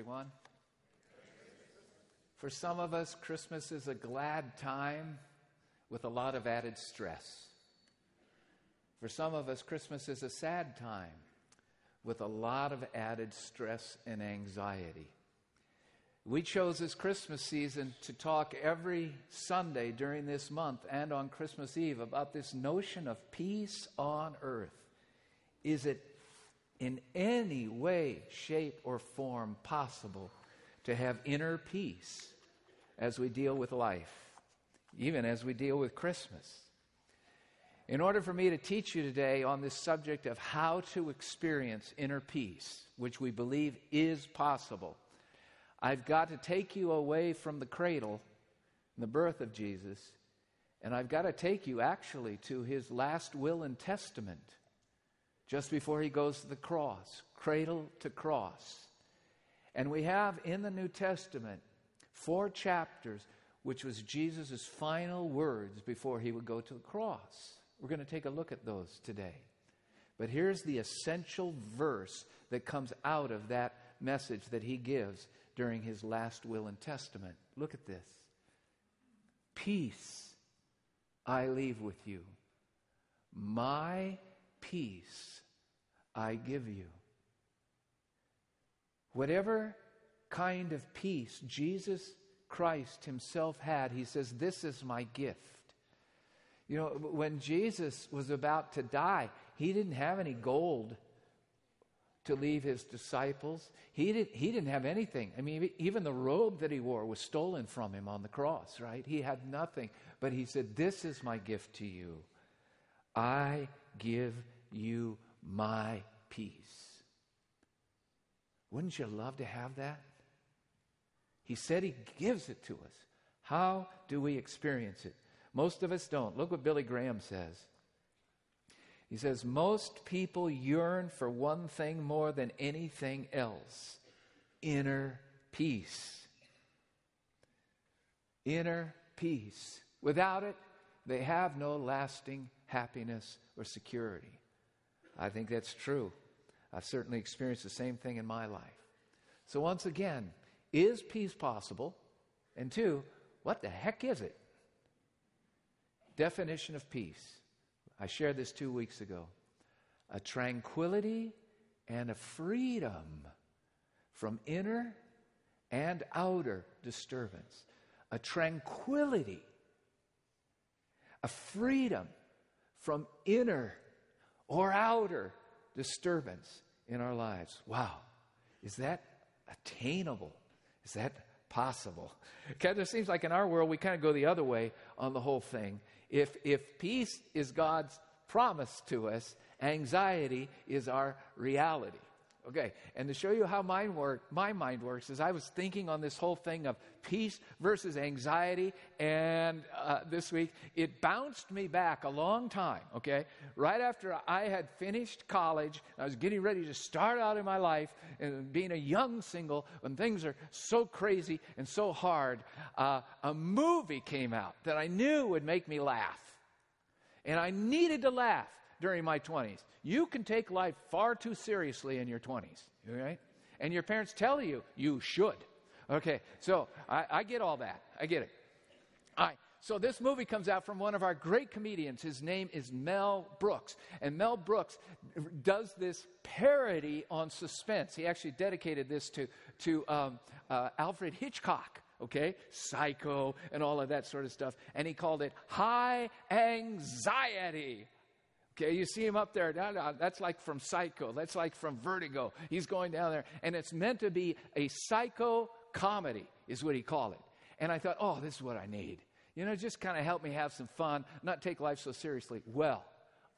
everyone. For some of us, Christmas is a glad time with a lot of added stress. For some of us, Christmas is a sad time with a lot of added stress and anxiety. We chose this Christmas season to talk every Sunday during this month and on Christmas Eve about this notion of peace on earth. Is it in any way, shape, or form possible to have inner peace as we deal with life, even as we deal with Christmas? In order for me to teach you today on this subject of how to experience inner peace, which we believe is possible, I've got to take you away from the cradle, the birth of Jesus, and I've got to take you actually to his last will and testament just before he goes to the cross, cradle to cross. And we have in the New Testament four chapters, which was Jesus' final words before he would go to the cross. We're going to take a look at those today. But here's the essential verse that comes out of that message that he gives during his last will and testament. Look at this Peace I leave with you, my peace I give you. Whatever kind of peace Jesus Christ himself had, he says, This is my gift. You know, when Jesus was about to die, he didn't have any gold to leave his disciples. He, didn't, he didn't have anything. I mean, even the robe that he wore was stolen from him on the cross, right? He had nothing. But he said, This is my gift to you. I give you my peace. Wouldn't you love to have that? He said He gives it to us. How do we experience it? Most of us don't. Look what Billy Graham says. He says, Most people yearn for one thing more than anything else inner peace. Inner peace. Without it, they have no lasting happiness or security. I think that's true. I've certainly experienced the same thing in my life. So, once again, is peace possible? And two, what the heck is it? Definition of peace. I shared this two weeks ago. A tranquility and a freedom from inner and outer disturbance. A tranquility, a freedom from inner or outer disturbance in our lives. Wow. Is that attainable? Is that possible? Because it seems like in our world we kind of go the other way on the whole thing. If, if peace is God's promise to us, anxiety is our reality. Okay, and to show you how mind work, my mind works, is I was thinking on this whole thing of peace versus anxiety, and uh, this week it bounced me back a long time. Okay, right after I had finished college, I was getting ready to start out in my life, and being a young single, when things are so crazy and so hard, uh, a movie came out that I knew would make me laugh, and I needed to laugh during my 20s. You can take life far too seriously in your 20s, right? And your parents tell you you should. Okay, so I, I get all that. I get it. All right. So this movie comes out from one of our great comedians. His name is Mel Brooks. And Mel Brooks does this parody on suspense. He actually dedicated this to, to um, uh, Alfred Hitchcock, okay? Psycho and all of that sort of stuff. And he called it High Anxiety. Okay, you see him up there. That's like from Psycho. That's like from Vertigo. He's going down there. And it's meant to be a psycho comedy, is what he called it. And I thought, oh, this is what I need. You know, just kind of help me have some fun, not take life so seriously. Well,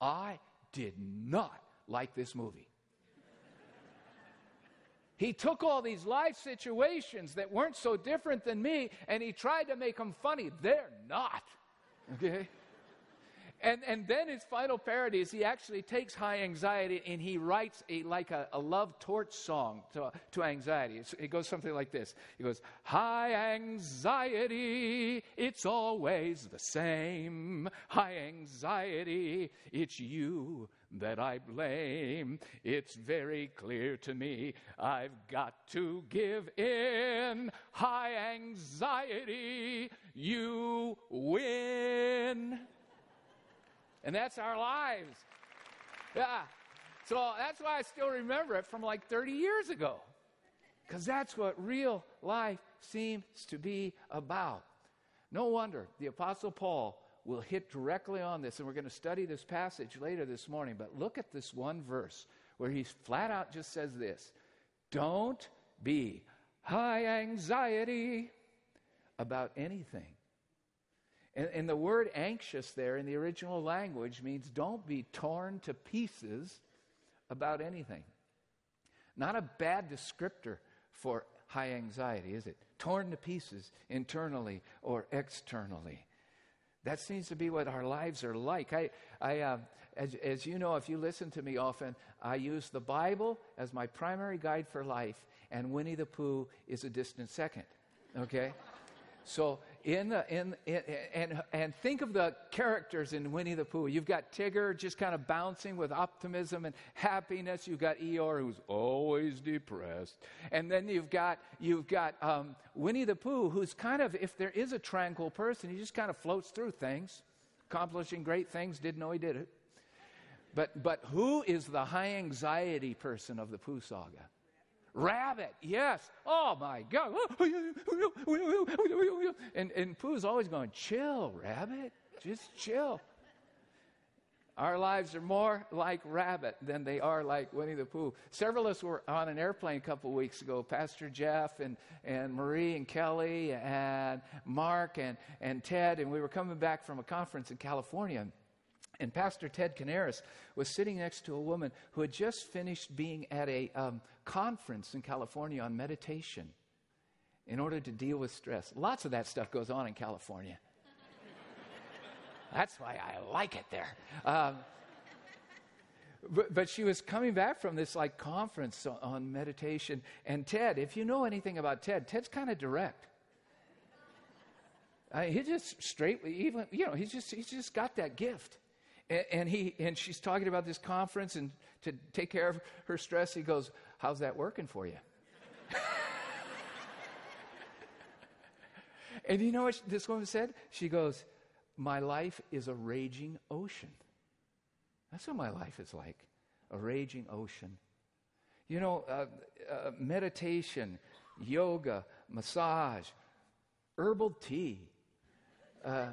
I did not like this movie. he took all these life situations that weren't so different than me and he tried to make them funny. They're not. Okay? And, and then his final parody is he actually takes high anxiety and he writes a, like a, a love torch song to, to anxiety. It's, it goes something like this. He goes, High anxiety, it's always the same. High anxiety, it's you that I blame. It's very clear to me I've got to give in. High anxiety, you win. And that's our lives. Yeah. So that's why I still remember it from like 30 years ago. Because that's what real life seems to be about. No wonder the Apostle Paul will hit directly on this, and we're going to study this passage later this morning. But look at this one verse where he flat out just says this Don't be high anxiety about anything. And, and, the word anxious there in the original language means don't be torn to pieces about anything. Not a bad descriptor for high anxiety, is it? Torn to pieces internally or externally. That seems to be what our lives are like. I, I, uh, as, as you know, if you listen to me often, I use the Bible as my primary guide for life, and Winnie the Pooh is a distant second. Okay? So in in, in, and and think of the characters in Winnie the Pooh. You've got Tigger just kind of bouncing with optimism and happiness. You've got Eeyore who's always depressed, and then you've got you've got um, Winnie the Pooh who's kind of if there is a tranquil person, he just kind of floats through things, accomplishing great things. Didn't know he did it. But but who is the high anxiety person of the Pooh saga? Rabbit, yes. Oh my God. And, and Pooh's always going, chill, Rabbit. Just chill. Our lives are more like Rabbit than they are like Winnie the Pooh. Several of us were on an airplane a couple of weeks ago. Pastor Jeff and, and Marie and Kelly and Mark and, and Ted, and we were coming back from a conference in California. And Pastor Ted Canaris was sitting next to a woman who had just finished being at a um, conference in California on meditation in order to deal with stress. Lots of that stuff goes on in California. That's why I like it there. Um, but, but, she was coming back from this like conference on meditation. And Ted, if you know anything about Ted, Ted's kind of direct. Uh, he just straight, even you know, he's just he's just got that gift. And, and, he and she's talking about this conference and to take care of her stress. He goes, "How's that working for you?" and you know what this woman said? She goes, "My life is a raging ocean." That's what my life is like, a raging ocean. You know, uh, uh, meditation, yoga, massage, herbal tea. Uh,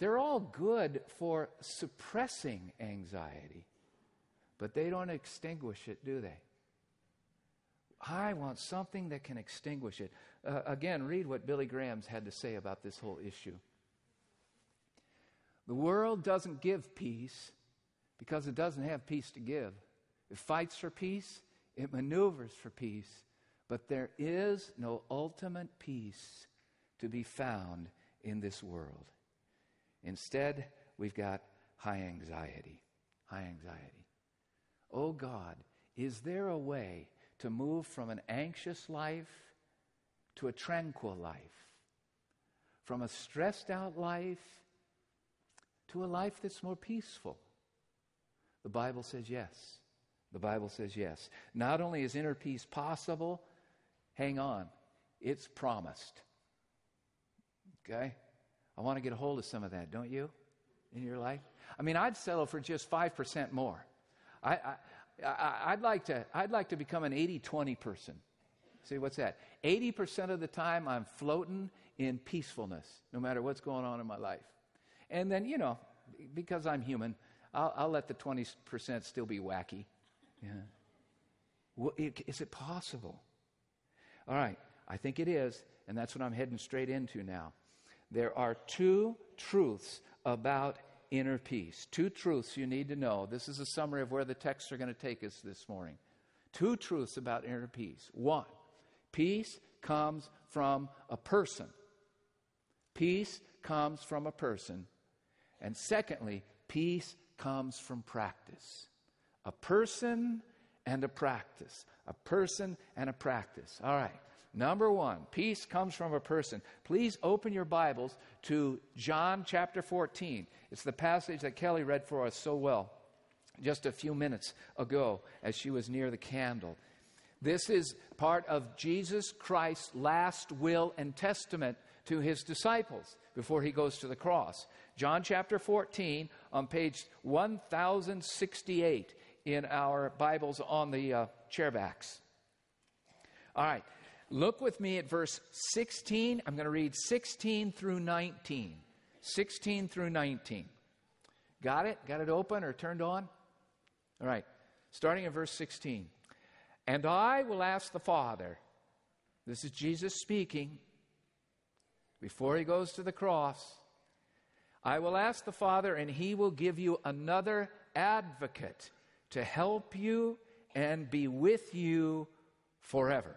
they're all good for suppressing anxiety, but they don't extinguish it, do they? I want something that can extinguish it. Uh, again, read what Billy Graham's had to say about this whole issue. The world doesn't give peace because it doesn't have peace to give. It fights for peace, it maneuvers for peace, but there is no ultimate peace to be found in this world. Instead, we've got high anxiety. High anxiety. Oh God, is there a way to move from an anxious life to a tranquil life? From a stressed out life to a life that's more peaceful? The Bible says yes. The Bible says yes. Not only is inner peace possible, hang on, it's promised. Okay? I want to get a hold of some of that, don't you, in your life? I mean, I'd settle for just 5% more. I, I, would like to, I'd like to become an 80 20 person. See, what's that? 80% of the time I'm floating in peacefulness, no matter what's going on in my life. And then, you know, because I'm human, I'll, I'll let the 20% still be wacky. Yeah. Well, it possible? All right, I think it is, and that's what I'm heading straight into now there are two truths about inner peace. Two truths you need to know. This is a summary of where the texts are going to take us this morning. Two truths about inner peace. One, peace comes from a person. Peace comes from a person. And secondly, peace comes from practice. A person and a practice. A person and a practice. All right. Number one, peace comes from a person. Please open your Bibles to John chapter 14. It's the passage that Kelly read for us so well just a few minutes ago as she was near the candle. This is part of Jesus Christ's last will and testament to his disciples before he goes to the cross. John chapter 14 on page 1068 in our Bibles on the uh, chairbacks. All right, look with me at verse 16. I'm going to read 16 through 19. 16 through 19. Got it? Got it open or turned on? All right, starting in verse 16. And I will ask the Father, this is Jesus speaking before he goes to the cross. I will ask the Father, and he will give you another advocate to help you and be with you forever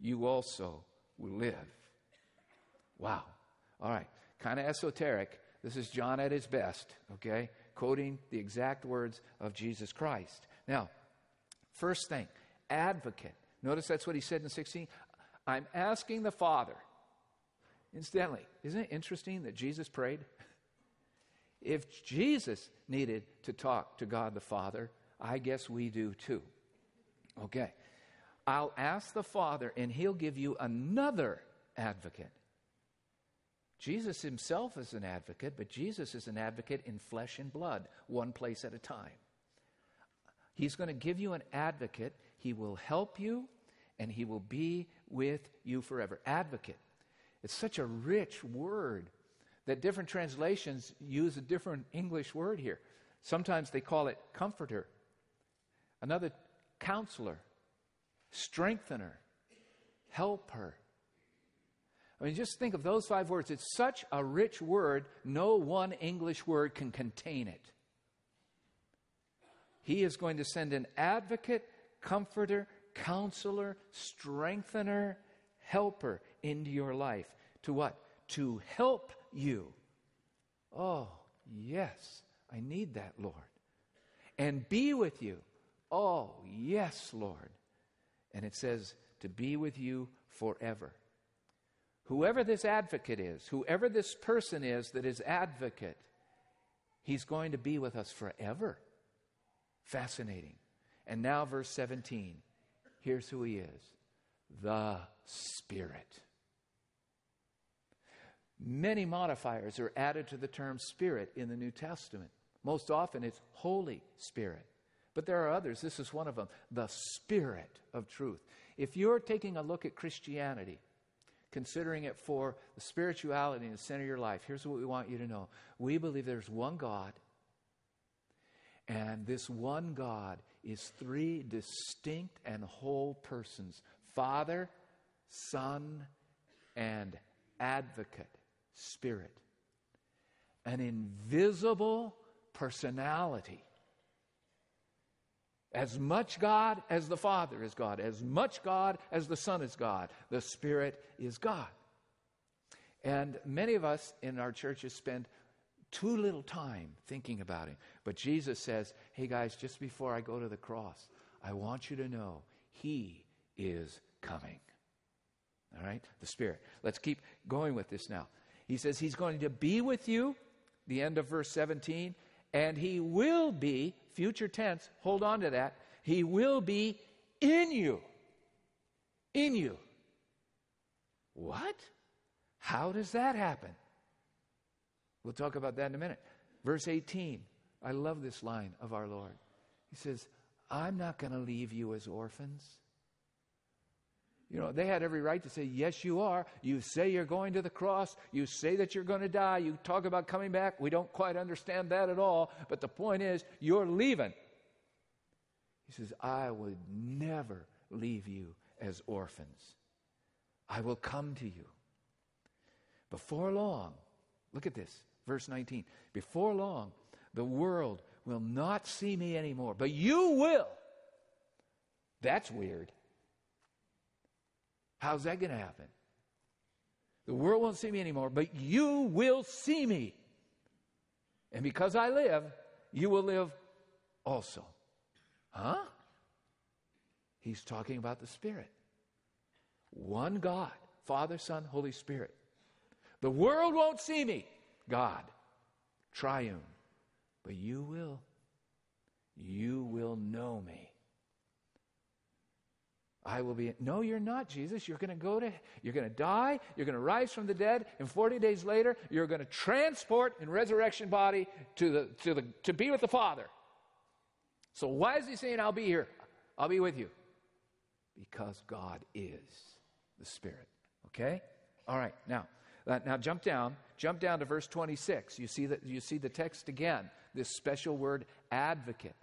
you also will live. Wow. All right. Kind of esoteric. This is John at his best, okay? Quoting the exact words of Jesus Christ. Now, first thing, advocate. Notice that's what he said in 16. I'm asking the Father. Incidentally, isn't it interesting that Jesus prayed? If Jesus needed to talk to God the Father, I guess we do too. Okay. I'll ask the Father, and He'll give you another advocate. Jesus Himself is an advocate, but Jesus is an advocate in flesh and blood, one place at a time. He's going to give you an advocate. He will help you, and He will be with you forever. Advocate. It's such a rich word that different translations use a different English word here. Sometimes they call it comforter, another counselor, strengthener, helper. I mean, just think of those five words. It's such a rich word, no one English word can contain it. He is going to send an advocate, comforter, counselor, strengthener, helper into your life. To what? To help you. Oh, yes, I need that, Lord. And be with you. Oh, yes, Lord. And it says to be with you forever. Whoever this advocate is, whoever this person is that is advocate, he's going to be with us forever. Fascinating. And now, verse 17. Here's who he is the Spirit. Many modifiers are added to the term Spirit in the New Testament. Most often it's Holy Spirit. But there are others. This is one of them the Spirit of truth. If you're taking a look at Christianity, considering it for the spirituality in the center of your life, here's what we want you to know. We believe there's one God, and this one God is three distinct and whole persons Father, Son, and Advocate. Spirit, an invisible personality. As much God as the Father is God, as much God as the Son is God, the Spirit is God. And many of us in our churches spend too little time thinking about Him. But Jesus says, hey guys, just before I go to the cross, I want you to know He is coming. All right? The Spirit. Let's keep going with this now. He says he's going to be with you, the end of verse 17, and he will be, future tense, hold on to that, he will be in you. In you. What? How does that happen? We'll talk about that in a minute. Verse 18. I love this line of our Lord. He says, I'm not going to leave you as orphans. You know, they had every right to say, Yes, you are. You say you're going to the cross. You say that you're going to die. You talk about coming back. We don't quite understand that at all. But the point is, you're leaving. He says, I would never leave you as orphans. I will come to you. Before long, look at this, verse 19. Before long, the world will not see me anymore, but you will. That's weird. How's that going to happen? The world won't see me anymore, but you will see me. And because I live, you will live also. Huh? He's talking about the Spirit. One God, Father, Son, Holy Spirit. The world won't see me, God, triune, but you will. You will know me. I will be. No, you're not, Jesus. You're going to go to, you're going to die. You're going to rise from the dead. And 40 days later, you're going to transport in resurrection body to, the, to, the, to be with the Father. So why is he saying, I'll be here? I'll be with you? Because God is the Spirit. Okay? All right. Now, uh, now jump down. Jump down to verse 26. You see, that, you see the text again. This special word, advocate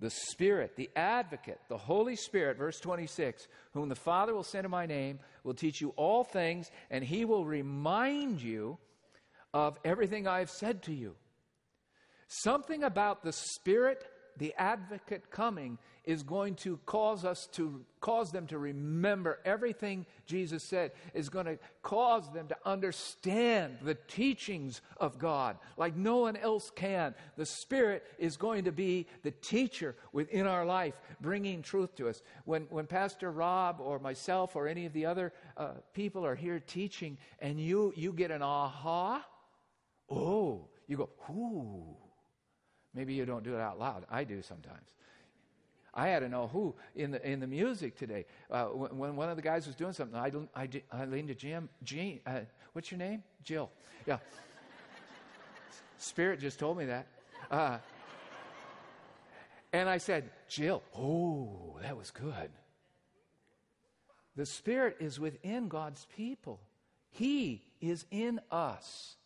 the Spirit, the advocate, the Holy Spirit, verse 26, whom the Father will send in my name, will teach you all things, and he will remind you of everything I have said to you. Something about the Spirit, the advocate coming, is going to cause us to cause them to remember everything Jesus said, is going to cause them to understand the teachings of God like no one else can. The Spirit is going to be the teacher within our life, bringing truth to us. When, when Pastor Rob or myself or any of the other uh, people are here teaching and you, you get an aha, oh, you go, ooh. Maybe you don't do it out loud. I do sometimes. I had to know who in the in the music today. Uh, when, when, one of the guys was doing something, I, I, I leaned to Jim. Jean, uh, what's your name? Jill. Yeah. Spirit just told me that. Uh, and I said, Jill. Oh, that was good. The Spirit is within God's people. He is in us.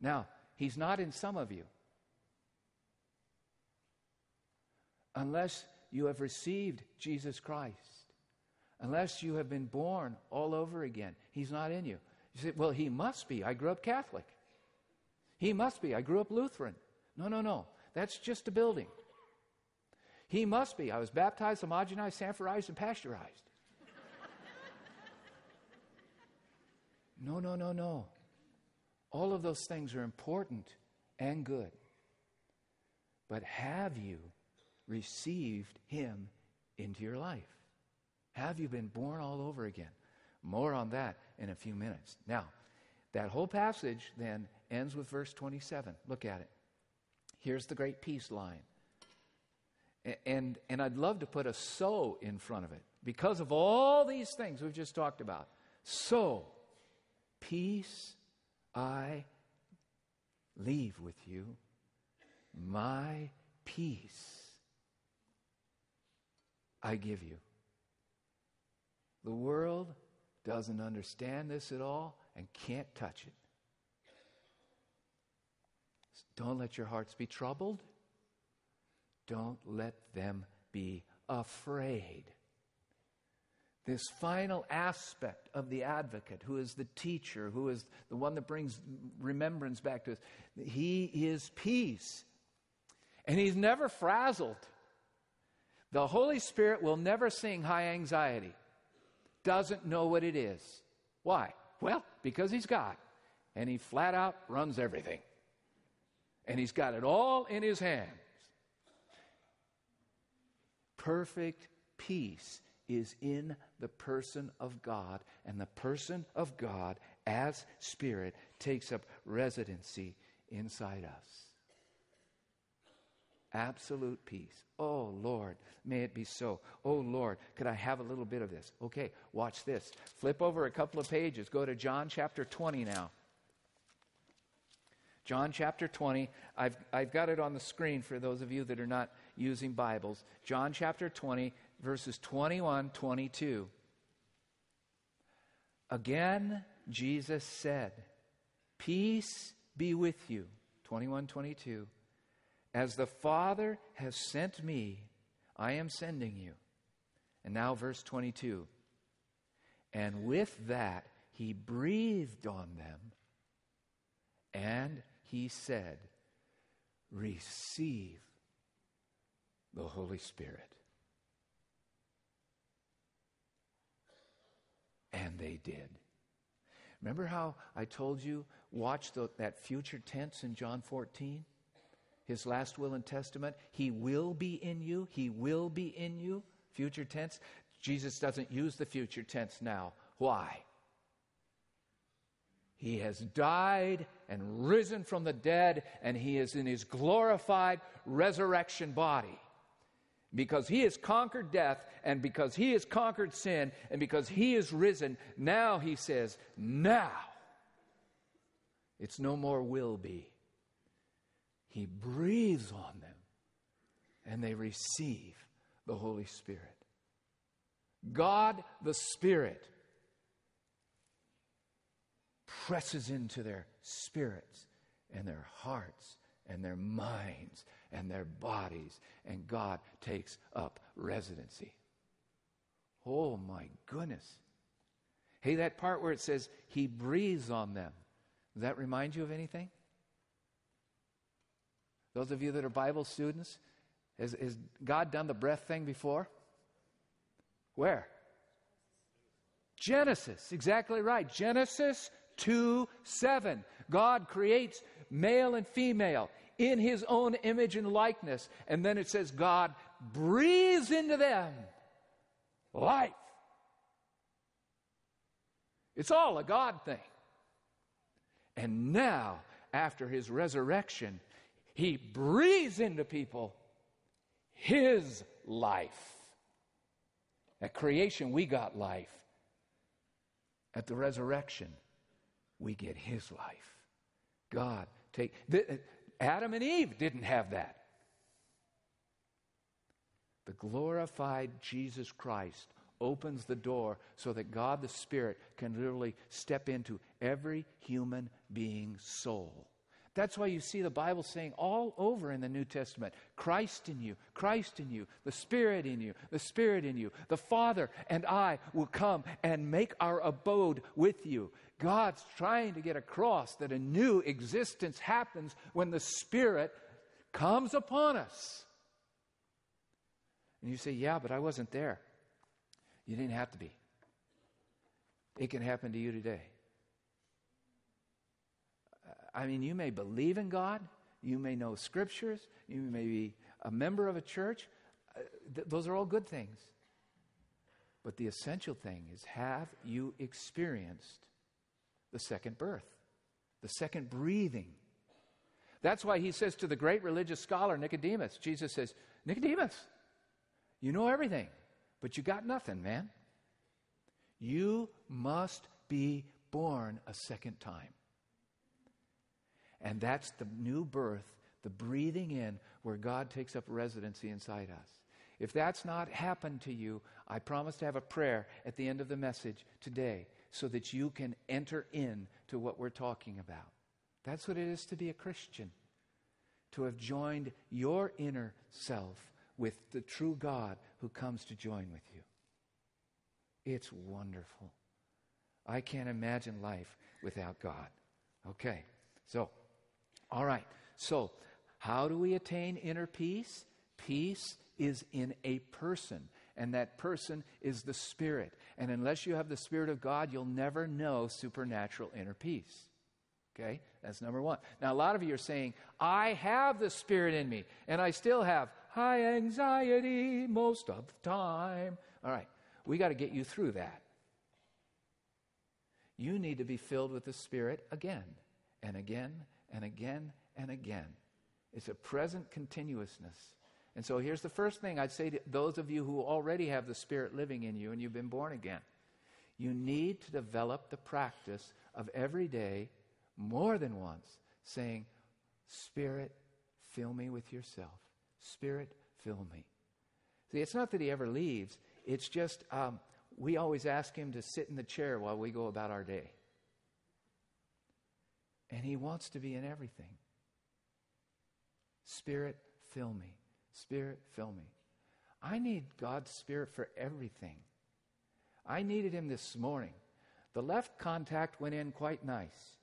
Now, He's not in some of you. Unless you have received Jesus Christ, unless you have been born all over again, He's not in you. You say, well, He must be. I grew up Catholic. He must be. I grew up Lutheran. No, no, no. That's just a building. He must be. I was baptized, homogenized, sanforized, and pasteurized. no, no, no, no. All of those things are important and good. But have you received Him into your life? Have you been born all over again? More on that in a few minutes. Now, that whole passage then ends with verse 27. Look at it. Here's the great peace line. And, and I'd love to put a so in front of it because of all these things we've just talked about. So, peace I leave with you, my peace I give you. The world doesn't understand this at all and can't touch it. Don't let your hearts be troubled. Don't let them be afraid. This final aspect of the advocate, who is the teacher, who is the one that brings remembrance back to us, he is peace. And he's never frazzled. The Holy Spirit will never sing high anxiety, doesn't know what it is. Why? Well, because He's God, and He flat out runs everything. And He's got it all in His hands. Perfect peace is in the person of God, and the person of God, as Spirit, takes up residency inside us. Absolute peace. Oh, Lord, may it be so. Oh, Lord, could I have a little bit of this? Okay, watch this. Flip over a couple of pages. Go to John chapter 20 now. John chapter 20. I've, I've got it on the screen for those of you that are not using Bibles. John chapter 20, verses 21, 22. Again, Jesus said, Peace be with you. 21 22. As the Father has sent me, I am sending you. And now, verse 22. And with that, he breathed on them and he said, Receive the Holy Spirit. And they did. Remember how I told you, watch the, that future tense in John 14? His last will and testament. He will be in you. He will be in you. Future tense. Jesus doesn't use the future tense now. Why? He has died and risen from the dead, and he is in his glorified resurrection body. Because he has conquered death, and because he has conquered sin, and because he is risen, now he says, now it's no more will be. He breathes on them, and they receive the Holy Spirit. God the Spirit presses into their spirits and their hearts and their minds and their bodies, and God takes up residency. Oh my goodness. Hey, that part where it says he breathes on them, does that remind you of anything? Those of you that are Bible students, has, has God done the breath thing before? Where? Genesis, exactly right. Genesis 2 7. God creates male and female in his own image and likeness. And then it says, God breathes into them life. It's all a God thing. And now, after his resurrection, he breathes into people his life. At creation, we got life. At the resurrection, we get his life. God take Adam and Eve didn't have that. The glorified Jesus Christ opens the door so that God the Spirit can literally step into every human being's soul. That's why you see the Bible saying all over in the New Testament Christ in you, Christ in you, the Spirit in you, the Spirit in you. The Father and I will come and make our abode with you. God's trying to get across that a new existence happens when the Spirit comes upon us. And you say, Yeah, but I wasn't there. You didn't have to be. It can happen to you today. I mean, you may believe in God, you may know scriptures, you may be a member of a church. Uh, th- those are all good things. But the essential thing is have you experienced the second birth, the second breathing. That's why he says to the great religious scholar Nicodemus, Jesus says, Nicodemus, you know everything, but you got nothing, man. You must be born a second time. And that's the new birth, the breathing in where God takes up residency inside us. If that's not happened to you, I promise to have a prayer at the end of the message today so that you can enter in to what we're talking about. That's what it is to be a Christian. To have joined your inner self with the true God who comes to join with you. It's wonderful. I can't imagine life without God. Okay, so, all right. So, how do we attain inner peace? Peace is in a person and that person is the Spirit. And unless you have the Spirit of God, you'll never know supernatural inner peace. Okay? That's number one. Now, a lot of you are saying, I have the Spirit in me, and I still have high anxiety most of the time. All right, we got to get you through that. You need to be filled with the Spirit again and again and again and again. It's a present continuousness. And so here's the first thing I'd say to those of you who already have the Spirit living in you and you've been born again. You need to develop the practice of every day, more than once, saying, Spirit, fill me with yourself. Spirit, fill me. See, it's not that he ever leaves, it's just um, we always ask Him to sit in the chair while we go about our day. And He wants to be in everything. Spirit, fill me. Spirit, fill me. I need God's Spirit for everything. I needed Him this morning. The left contact went in quite nice.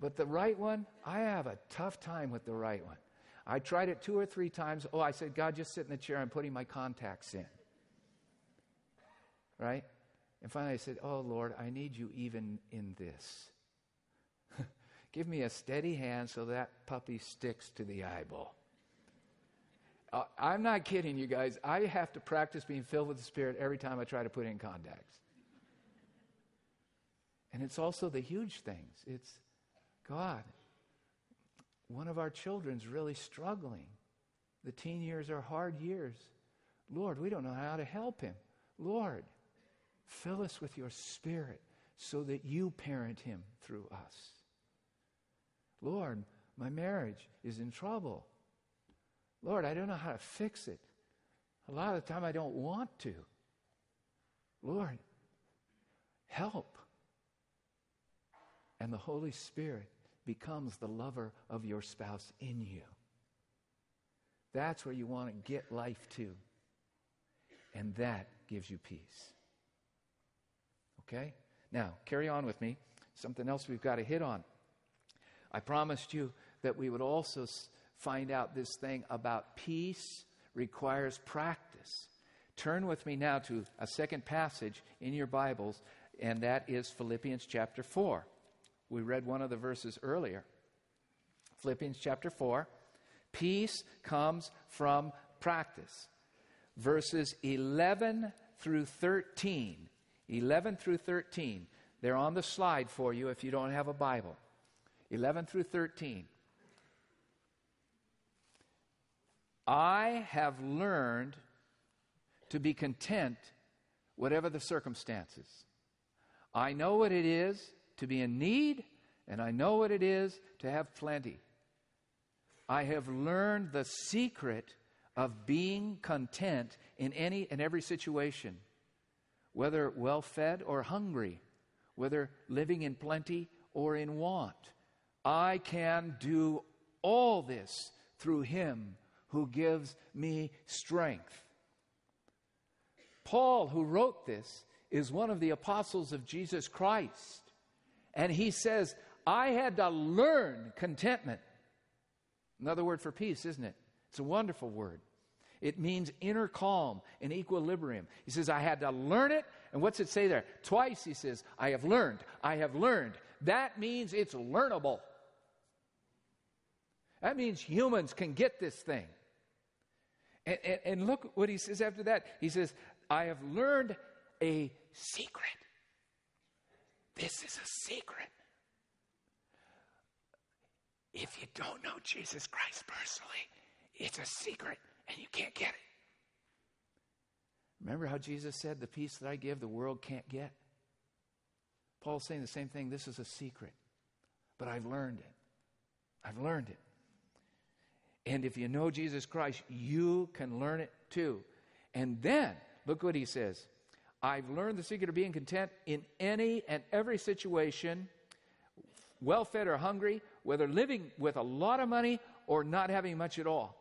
But the right one, I have a tough time with the right one. I tried it two or three times. Oh, I said, God, just sit in the chair. I'm putting my contacts in. Right? And finally I said, Oh, Lord, I need you even in this. Give me a steady hand so that puppy sticks to the eyeball. Uh, I'm not kidding you guys. I have to practice being filled with the Spirit every time I try to put in contacts. And it's also the huge things. It's God, one of our children's really struggling. The teen years are hard years. Lord, we don't know how to help him. Lord, fill us with your spirit so that you parent him through us. Lord, my marriage is in trouble. Lord, I don't know how to fix it. A lot of the time I don't want to. Lord, help. And the Holy Spirit becomes the lover of your spouse in you. That's where you want to get life to. And that gives you peace. Okay? Now, carry on with me. Something else we've got to hit on. I promised you that we would also find out this thing about peace requires practice. Turn with me now to a second passage in your Bibles, and that is Philippians chapter 4. We read one of the verses earlier. Philippians chapter 4. Peace comes from practice. Verses 11 through 13. 11 through 13. They're on the slide for you if you don't have a Bible. 11 through 13. I have learned to be content whatever the circumstances. I know what it is to be in need, and I know what it is to have plenty. I have learned the secret of being content in any and every situation, whether well fed or hungry, whether living in plenty or in want. I can do all this through Him who gives me strength. Paul, who wrote this, is one of the apostles of Jesus Christ. And he says, I had to learn contentment. Another word for peace, isn't it? It's a wonderful word. It means inner calm and equilibrium. He says, I had to learn it. And what's it say there? Twice he says, I have learned. I have learned. That means it's learnable. That means humans can get this thing. And, and, and look what he says after that. He says, I have learned a secret. This is a secret. If you don't know Jesus Christ personally, it's a secret and you can't get it. Remember how Jesus said, The peace that I give, the world can't get? Paul's saying the same thing. This is a secret, but I've learned it. I've learned it. And if you know Jesus Christ, you can learn it too. And then, look what he says I've learned the secret of being content in any and every situation, well fed or hungry, whether living with a lot of money or not having much at all.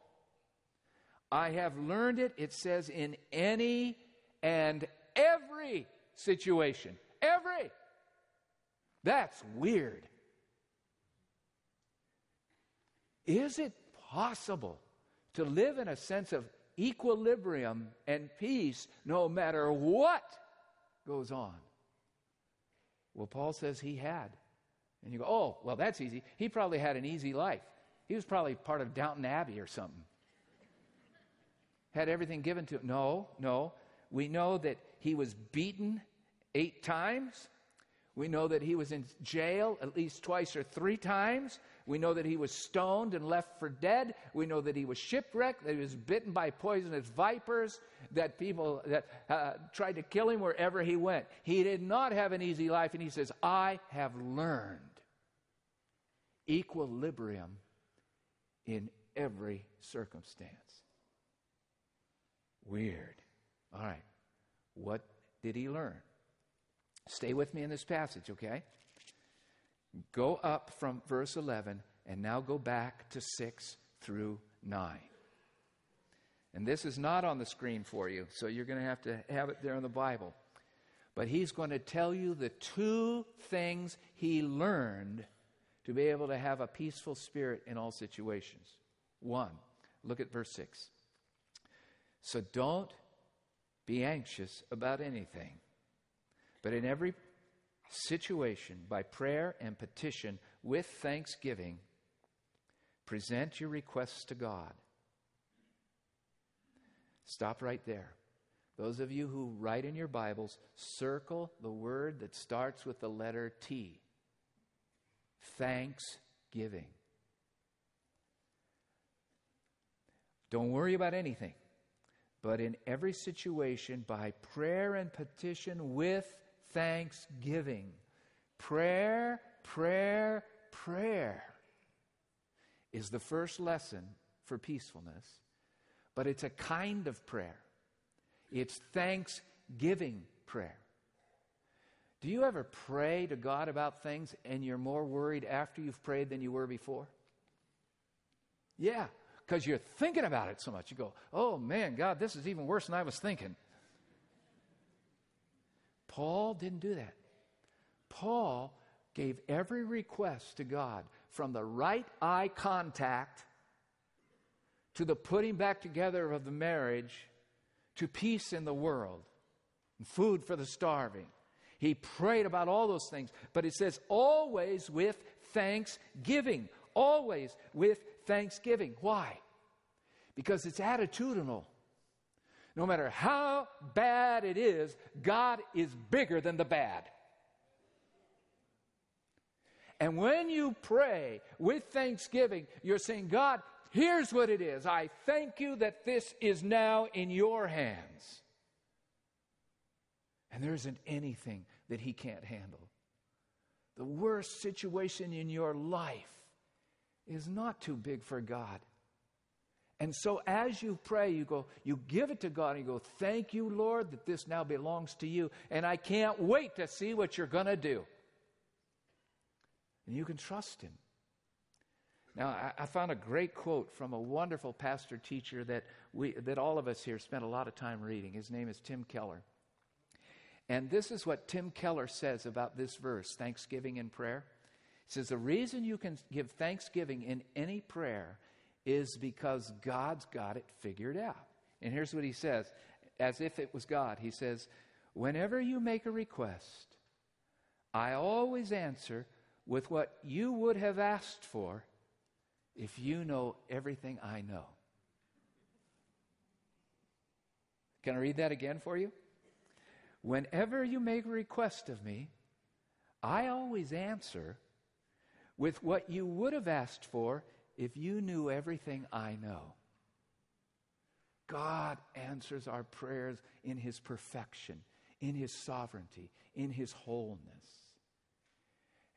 I have learned it, it says, in any and every situation. Every. That's weird. Is it possible to live in a sense of equilibrium and peace no matter what goes on. Well, Paul says he had. And you go, oh, well, that's easy. He probably had an easy life. He was probably part of Downton Abbey or something. Had everything given to him. No, no. We know that he was beaten eight times. We know that he was in jail at least twice or three times. We know that he was stoned and left for dead. We know that he was shipwrecked, that he was bitten by poisonous vipers, that people that uh, tried to kill him wherever he went. He did not have an easy life, and he says, I have learned equilibrium in every circumstance. Weird. All right. What did he learn? Stay with me in this passage, okay? Go up from verse 11 and now go back to 6 through 9. And this is not on the screen for you, so you're going to have to have it there in the Bible. But he's going to tell you the two things he learned to be able to have a peaceful spirit in all situations. One, look at verse 6. So don't be anxious about anything, but in every situation, by prayer and petition with thanksgiving, present your requests to God. Stop right there. Those of you who write in your Bibles, circle the word that starts with the letter T. Thanksgiving. Don't worry about anything, but in every situation, by prayer and petition with thanksgiving. Prayer, prayer, prayer is the first lesson for peacefulness, but it's a kind of prayer. It's thanksgiving prayer. Do you ever pray to God about things and you're more worried after you've prayed than you were before? Yeah, because you're thinking about it so much. You go, oh man, God, this is even worse than I was thinking. Paul didn't do that. Paul gave every request to God from the right eye contact to the putting back together of the marriage to peace in the world and food for the starving. He prayed about all those things, but it says always with thanksgiving. Always with thanksgiving. Why? Because it's attitudinal. No matter how bad it is, God is bigger than the bad. And when you pray with thanksgiving, you're saying, God, here's what it is. I thank you that this is now in your hands. And there isn't anything that He can't handle. The worst situation in your life is not too big for God. And so as you pray, you go, you give it to God and you go, Thank you, Lord, that this now belongs to you. And I can't wait to see what you're going to do. And you can trust Him. Now, I, I, found a great quote from a wonderful pastor teacher that, we, that all of us here spent a lot of time reading. His name is Tim Keller. And this is what Tim Keller says about this verse, thanksgiving in prayer. He says, The reason you can give thanksgiving in any prayer is because God's got it figured out. And here's what he says as if it was God. He says, Whenever you make a request, I always answer with what you would have asked for if you know everything I know. Can I read that again for you? Whenever you make a request of me, I always answer with what you would have asked for if you knew everything I know, God answers our prayers in His perfection, in His sovereignty, in His wholeness.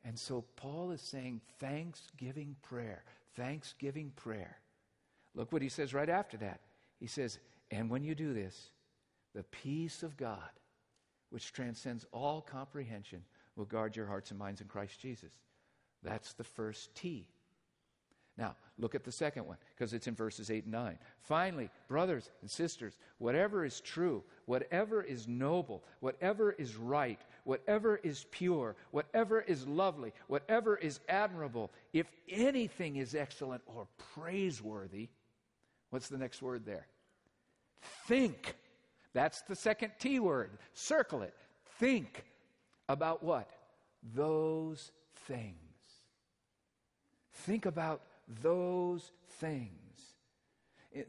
And so Paul is saying thanksgiving prayer, thanksgiving prayer. Look what he says right after that. He says, And when you do this, the peace of God, which transcends all comprehension, will guard your hearts and minds in Christ Jesus. That's the first T now, look at the second one because it's in verses 8 and 9. Finally, brothers and sisters, whatever is true, whatever is noble, whatever is right, whatever is pure, whatever is lovely, whatever is admirable, if anything is excellent or praiseworthy, what's the next word there? Think. That's the second T word. Circle it. Think about what? Those things. Think about those things.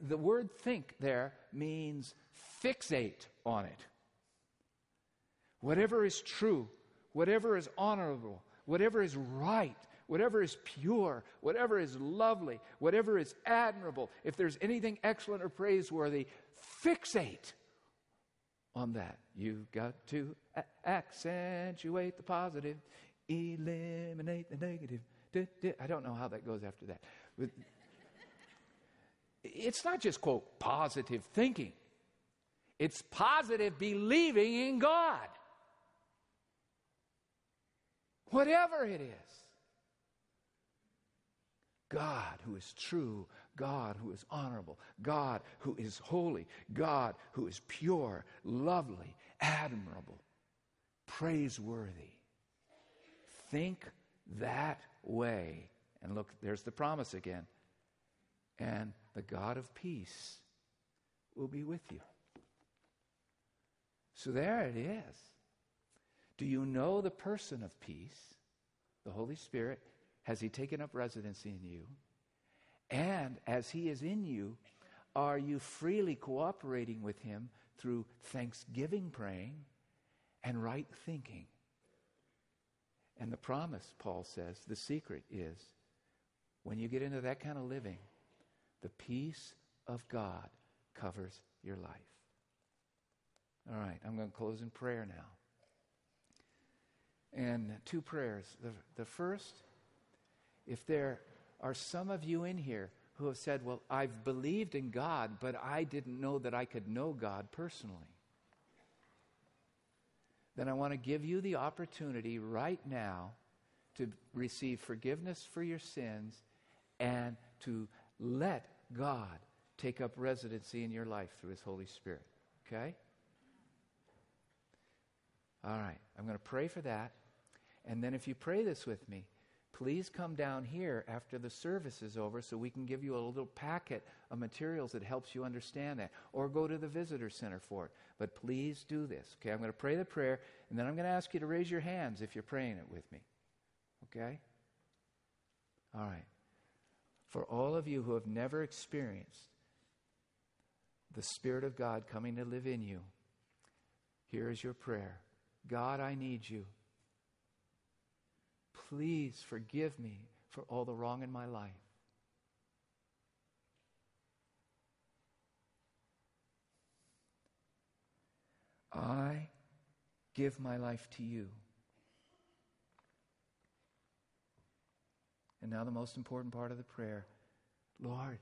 The word think there means fixate on it. Whatever is true, whatever is honorable, whatever is right, whatever is pure, whatever is lovely, whatever is admirable, if there's anything excellent or praiseworthy, fixate on that. You've got to a- accentuate the positive, eliminate the negative. I don't know how that goes after that. But it's not just, quote, positive thinking, It's positive believing in God. Whatever it is. God who is true, God who is honorable, God who is holy, God who is pure, lovely, admirable, praiseworthy. Think that way. And look, there's the promise again. And the God of peace will be with you. So there it is. Do you know the person of peace, the Holy Spirit? Has He taken up residency in you? And as He is in you, are you freely cooperating with Him through thanksgiving praying and right thinking? And the promise, Paul says, the secret is when you get into that kind of living, the peace of God covers your life. All right, I'm going to close in prayer now. And two prayers. The, the first, if there are some of you in here who have said, Well, I've believed in God, but I didn't know that I could know God personally, then I want to give you the opportunity right now to receive forgiveness for your sins and to let God take up residency in your life through His Holy Spirit. Okay? All right, I'm going to pray for that. And then if you pray this with me, please come down here after the service is over so we can give you a little packet of materials that helps you understand that. Or go to the visitor center for it. But please do this. Okay, I'm going to pray the prayer, and then I'm going to ask you to raise your hands if you're praying it with me. Okay? All right. For all of you who have never experienced the Spirit of God coming to live in you, here is your prayer God, I need you. Please forgive me for all the wrong in my life. I give my life to you. And now, the most important part of the prayer Lord,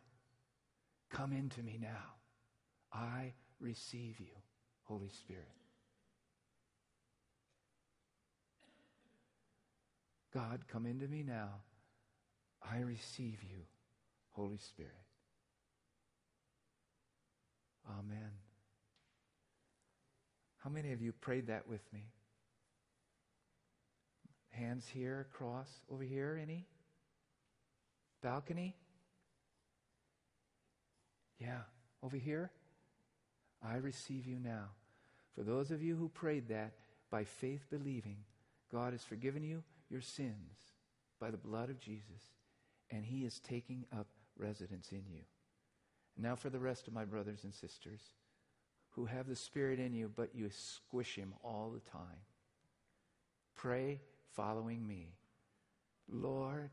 come into me now. I receive you, Holy Spirit. God, come into me now. I receive you, Holy Spirit. Amen. How many of you prayed that with me? Hands here, across, over here, any? Balcony? Yeah, over here? I receive you now. For those of you who prayed that by faith believing, God has forgiven you your sins by the blood of Jesus, and He is taking up residence in you. now, for the rest of my brothers and sisters who have the Spirit in you, but you squish Him all the time, pray following me. Lord,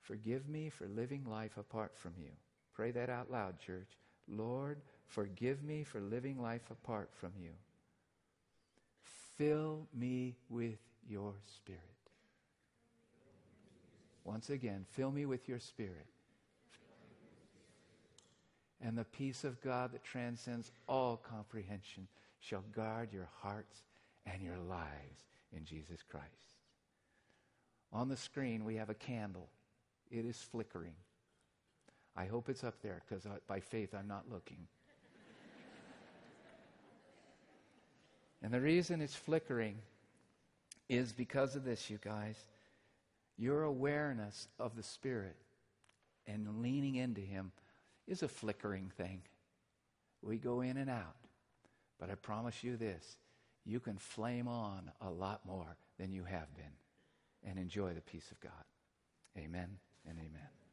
forgive me for living life apart from you. Pray that out loud, church. Lord, forgive me for living life apart from you. Fill me with your Spirit. Once again, fill me with your Spirit. And the peace of God that transcends all comprehension shall guard your hearts and your lives in Jesus Christ. On the screen, we have a candle. It is flickering. I hope it's up there because by faith I'm not looking. and the reason it's flickering is because of this, you guys. Your awareness of the Spirit and leaning into Him is a flickering thing. We go in and out. But I promise you this you can flame on a lot more than you have been and enjoy the peace of God. Amen and amen.